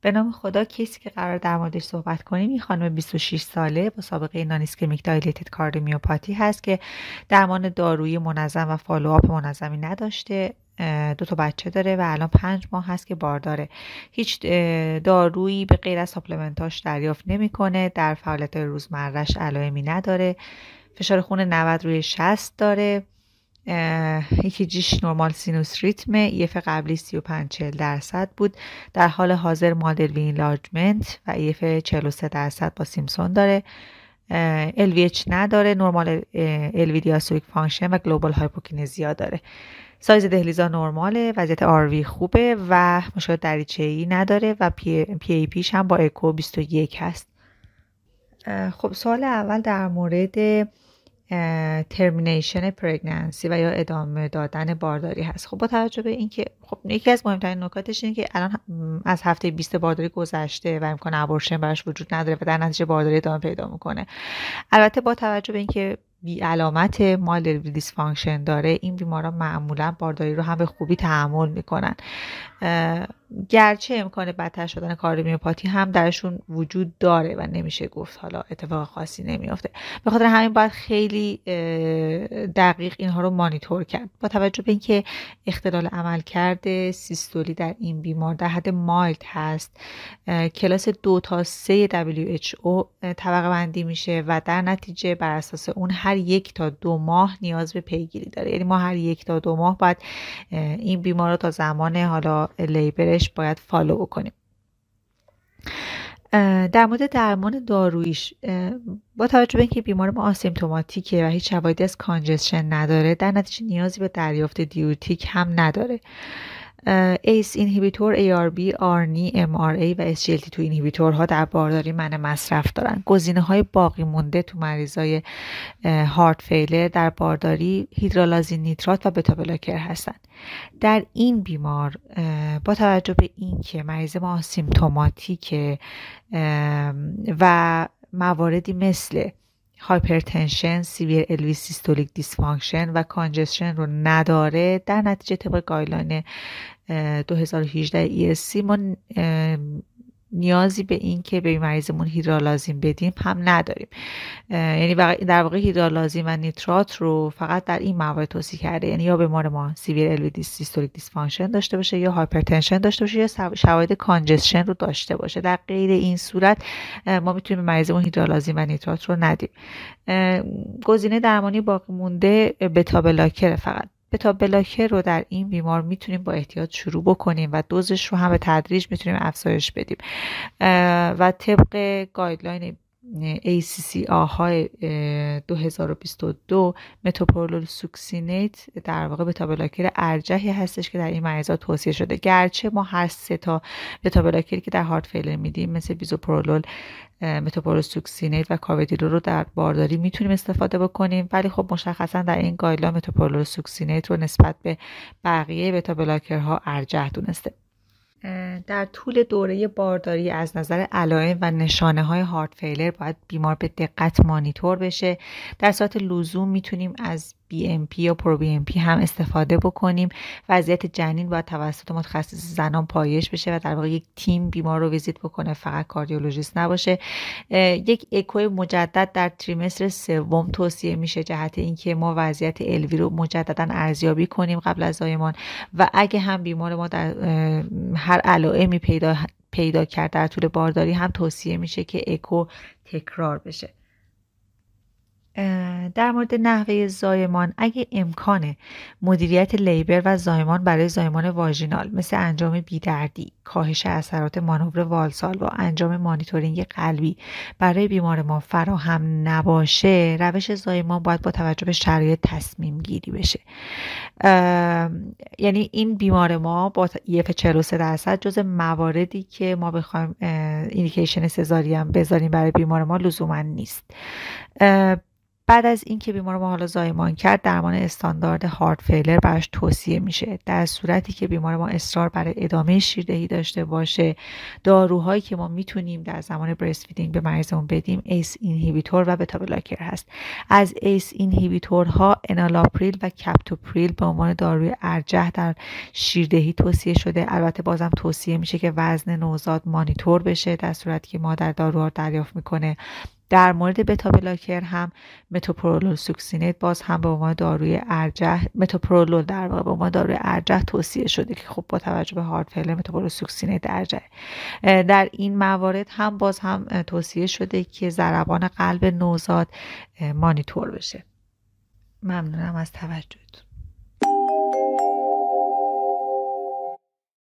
به نام خدا کسی که قرار در موردش صحبت کنیم این خانم 26 ساله با سابقه non-ischemic dilated cardiomyopathy هست که درمان دارویی منظم و follow-up منظمی نداشته دو تا بچه داره و الان پنج ماه هست که بارداره هیچ دارویی به غیر از supplement اش دریافت نمی‌کنه در فعالیت روزمرهش علائمی نداره. فشار خون 90 روی 60 داره. ECG ش normal sinus rhythm ه EF قبلی 35 40 درصد بود. در حال حاضر mild LV enlargement و EF 43 درصد با Simpson داره. LVH نداره normal LV diastolic function و global hypokinesia داره. سایز دهلیزا نرماله وضعیت RV خوبه و مشکل دریچه ای نداره و PA, PAP ش هم با اکو 21 هست. خب سوال اول در مورد termination pregnancy و یا ادامه دادن بارداری هست. خب با توجه به اینکه خب یکی از مهمترین نکاتش اینه که الان از هفته 20 بارداری گذشته و امکان abortion براش وجود نداره و در نتیجه بارداری ادامه پیدا می‌کنه. البته با توجه به اینکه بی علامت mild dysfunction داره این بیماران معمولا بارداری رو هم به خوبی تحمل می‌کنن. گرچه امکان بدتر شدن cardiomyopathy هم درشون وجود داره و نمیشه گفت حالا اتفاق خاصی نمیافته. به خاطر همین باید خیلی دقیق اینها رو مانیتور کرد. با توجه به اینکه اختلال عملکرد سیستولی در این بیمار در حد mild هست کلاس دو تا سه WHO طبقه بندی میشه و در نتیجه بر اساس اون هر یک تا دو ماه نیاز به پیگیری داره. یعنی ما هر یک تا دو ماه باید این بیمار رو تا زمان حالا labor ش باید follow بکنیم. در مورد درمان دارویش با توجه به اینکه بیمار ما asymptomatic ه و هیچ شواهدی از congestion نداره در نتیجه نیازی به دریافت diuretic هم نداره. ACE inhibitor ARB, ARNI MRA و SGLT2 inhibitor ها در بارداری منع مصرف دارن. گزینه های باقی مونده تو مریضای heart failure در بارداری hydralazine nitrate و beta blocker هستن. در این بیمار با توجه به اینکه مریض ما asymptomatic ه و مواردی مثل hypertension، severe LV systolic dysfunction و congestion رو نداره. در نتیجه طبق guideline 2018 ESC ما نیازی به این که به مریضمون hydralazine بدیم هم نداریم. یعنی در واقع hydralazine و nitrate رو فقط در این موارد توصیه کرده. یعنی یا بیمار ما severe LV systolic dysfunction داشته باشه یا hypertension داشته باشه یا شواهد congestion رو داشته باشه. در غیر این صورت ما می‌تونیم به مریضمون hydralazine و nitrate رو ندیم. گزینه درمانی باقی مونده beta blocker فقط. beta blocker رو در این بیمار می‌تونیم با احتیاط شروع بکنیم و dose ش رو هم به تدریج می‌تونیم افزایش بدیم. و طبق guideline ACC های 2022 metoprolol succinate در واقع beta blocker ارجحی هستش که در این مریضا توصیه شده. گرچه ما هر سه تا بتا که در heart failure میدیم مثل bisoprolol metoprolol succinate و carvedilol رو در بارداری می‌تونیم استفاده بکنیم ولی خب مشخصا در این guideline metoprolol succinate رو نسبت به بقیه beta blocker ها ارجح دونسته. در طول دوره بارداری از نظر علائم و نشانه های heart failure باید بیمار به دقت مانیتور بشه. در صورت لزوم می‌تونیم از BNP یا pro BNP هم استفاده بکنیم. وضعیت جنین باید توسط متخصص زنان پایش بشه و در واقع یک تیم بیمار رو ویزیت بکنه. فقط کاردیولوژیست نباشه. یک اکو مجدد در trimester سوم توصیه میشه جهت اینکه ما وضعیت LV رو مجددا ارزیابی کنیم قبل از زایمان. و اگه هم بیمار ما در هر علائمی پیدا پیدا کرد در طول بارداری هم توصیه میشه که اکو تکرار بشه. در مورد نحوه زایمان اگه امکان مدیریت لیبر و زایمان برای زایمان واژینال مثل انجام بیدردی کاهش اثرات مانور والسال و انجام مانیتورینگ قلبی برای بیمار ما فراهم نباشه روش زایمان باید با توجه به شرایط تصمیم گیری بشه یعنی این بیمار ما با EF 43 درصد جزء مواردی که ما بخوایم indication سزارین هم بذاریم برای بیمار ما لزوما نیست. بعد از اینکه بیمار ما حالا زایمان کرد درمان استاندارد heart failure براش توصیه میشه. در صورتی که بیمار ما اصرار برای ادامه شیردهی داشته باشه داروهایی که ما می‌تونیم در زمان breastfeeding به مریضمون بدیم ACE inhibitor و beta blocker هست. از ACE inhibitor ها انالاپریل و کپتوپریل به عنوان داروی ارجح در شیردهی توصیه شده. البته بازم توصیه میشه که وزن نوزاد مانیتور بشه در صورتی که مادر داروها دریافت می‌کنه. در مورد beta blocker هم متوپرولول succinate باز هم به عنوان داروی ارجح متوپرولول در واقع به عنوان داروی ارجح توصیه شده که خب با توجه به heart failure متوپرولول succinate ارجح. در این موارد هم باز هم توصیه شده که ضربان قلب نوزاد مانیتور بشه. ممنونم از توجهتون.